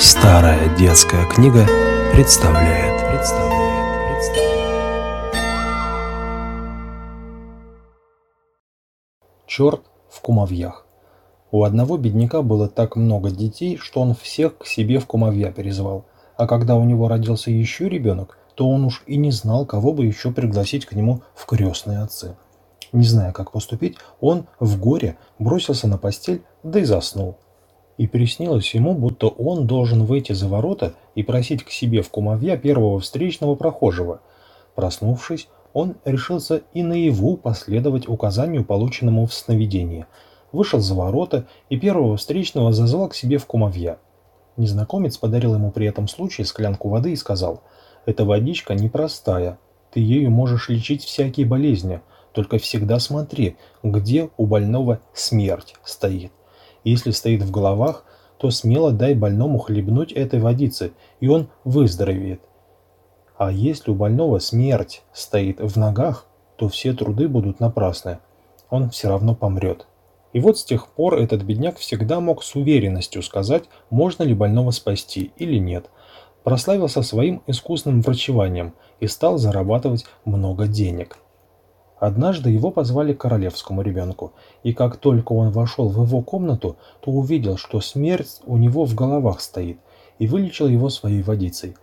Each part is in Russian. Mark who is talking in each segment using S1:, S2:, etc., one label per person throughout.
S1: Старая детская книга представляет. представляет, представляет. Черт в кумовьях. У одного бедняка было так много детей, что он всех к себе в кумовья перезвал. А когда у него родился еще ребенок, то он уж и не знал, кого бы еще пригласить к нему в крестные отцы. Не зная, как поступить, он в горе бросился на постель, да и заснул и приснилось ему, будто он должен выйти за ворота и просить к себе в кумовья первого встречного прохожего. Проснувшись, он решился и наяву последовать указанию, полученному в сновидении. Вышел за ворота и первого встречного зазвал к себе в кумовья. Незнакомец подарил ему при этом случае склянку воды и сказал, «Эта водичка непростая, ты ею можешь лечить всякие болезни, только всегда смотри, где у больного смерть стоит. Если стоит в головах, то смело дай больному хлебнуть этой водицы, и он выздоровеет. А если у больного смерть стоит в ногах, то все труды будут напрасны. Он все равно помрет. И вот с тех пор этот бедняк всегда мог с уверенностью сказать, можно ли больного спасти или нет. Прославился своим искусным врачеванием и стал зарабатывать много денег. Однажды его позвали к королевскому ребенку, и как только он вошел в его комнату, то увидел, что смерть у него в головах стоит, и вылечил его своей водицей.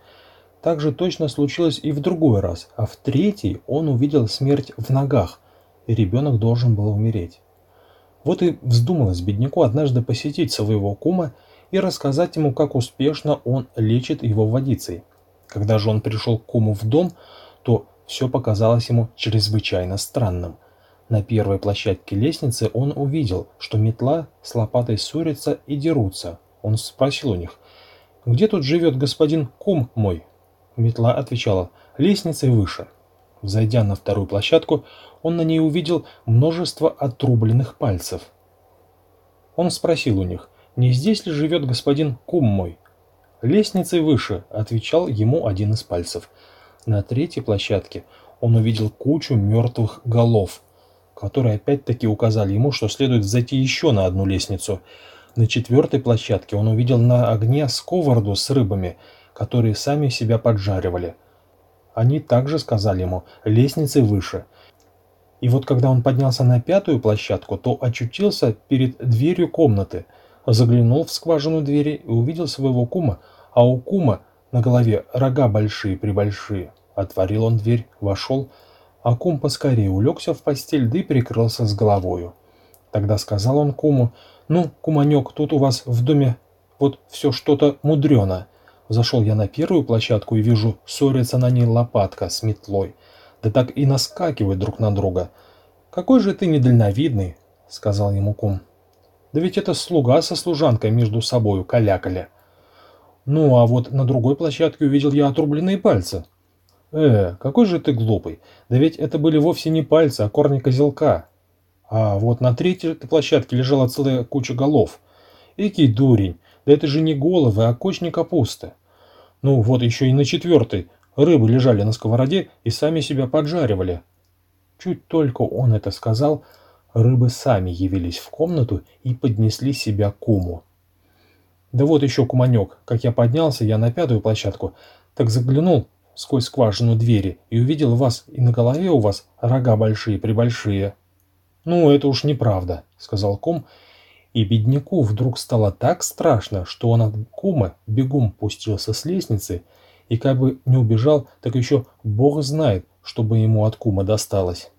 S1: Так же точно случилось и в другой раз, а в третий он увидел смерть в ногах, и ребенок должен был умереть. Вот и вздумалось бедняку однажды посетить своего кума и рассказать ему, как успешно он лечит его водицей. Когда же он пришел к куму в дом, то все показалось ему чрезвычайно странным. На первой площадке лестницы он увидел, что метла с лопатой ссорятся и дерутся. Он спросил у них, «Где тут живет господин кум мой?» Метла отвечала, «Лестницей выше». Зайдя на вторую площадку, он на ней увидел множество отрубленных пальцев. Он спросил у них, «Не здесь ли живет господин кум мой?» «Лестницей выше», — отвечал ему один из пальцев. На третьей площадке он увидел кучу мертвых голов, которые опять-таки указали ему, что следует зайти еще на одну лестницу. На четвертой площадке он увидел на огне сковороду с рыбами, которые сами себя поджаривали. Они также сказали ему «лестницы выше». И вот когда он поднялся на пятую площадку, то очутился перед дверью комнаты, заглянул в скважину двери и увидел своего кума, а у кума на голове рога большие-пребольшие. Отворил он дверь, вошел, а кум поскорее улегся в постель, да и прикрылся с головою. Тогда сказал он куму, «Ну, куманек, тут у вас в доме вот все что-то мудрено». Зашел я на первую площадку и вижу, ссорится на ней лопатка с метлой. Да так и наскакивают друг на друга. «Какой же ты недальновидный», — сказал ему кум. «Да ведь это слуга со служанкой между собою калякали». Ну, а вот на другой площадке увидел я отрубленные пальцы. Э, какой же ты глупый. Да ведь это были вовсе не пальцы, а корни козелка. А вот на третьей площадке лежала целая куча голов. Экий дурень, да это же не головы, а кочни капусты. Ну, вот еще и на четвертой рыбы лежали на сковороде и сами себя поджаривали. Чуть только он это сказал, рыбы сами явились в комнату и поднесли себя к куму. Да вот еще куманек, как я поднялся, я на пятую площадку, так заглянул сквозь скважину двери и увидел вас, и на голове у вас рога большие-пребольшие. Ну, это уж неправда, сказал кум, и бедняку вдруг стало так страшно, что он от кума бегом пустился с лестницы, и как бы не убежал, так еще бог знает, чтобы ему от кума досталось.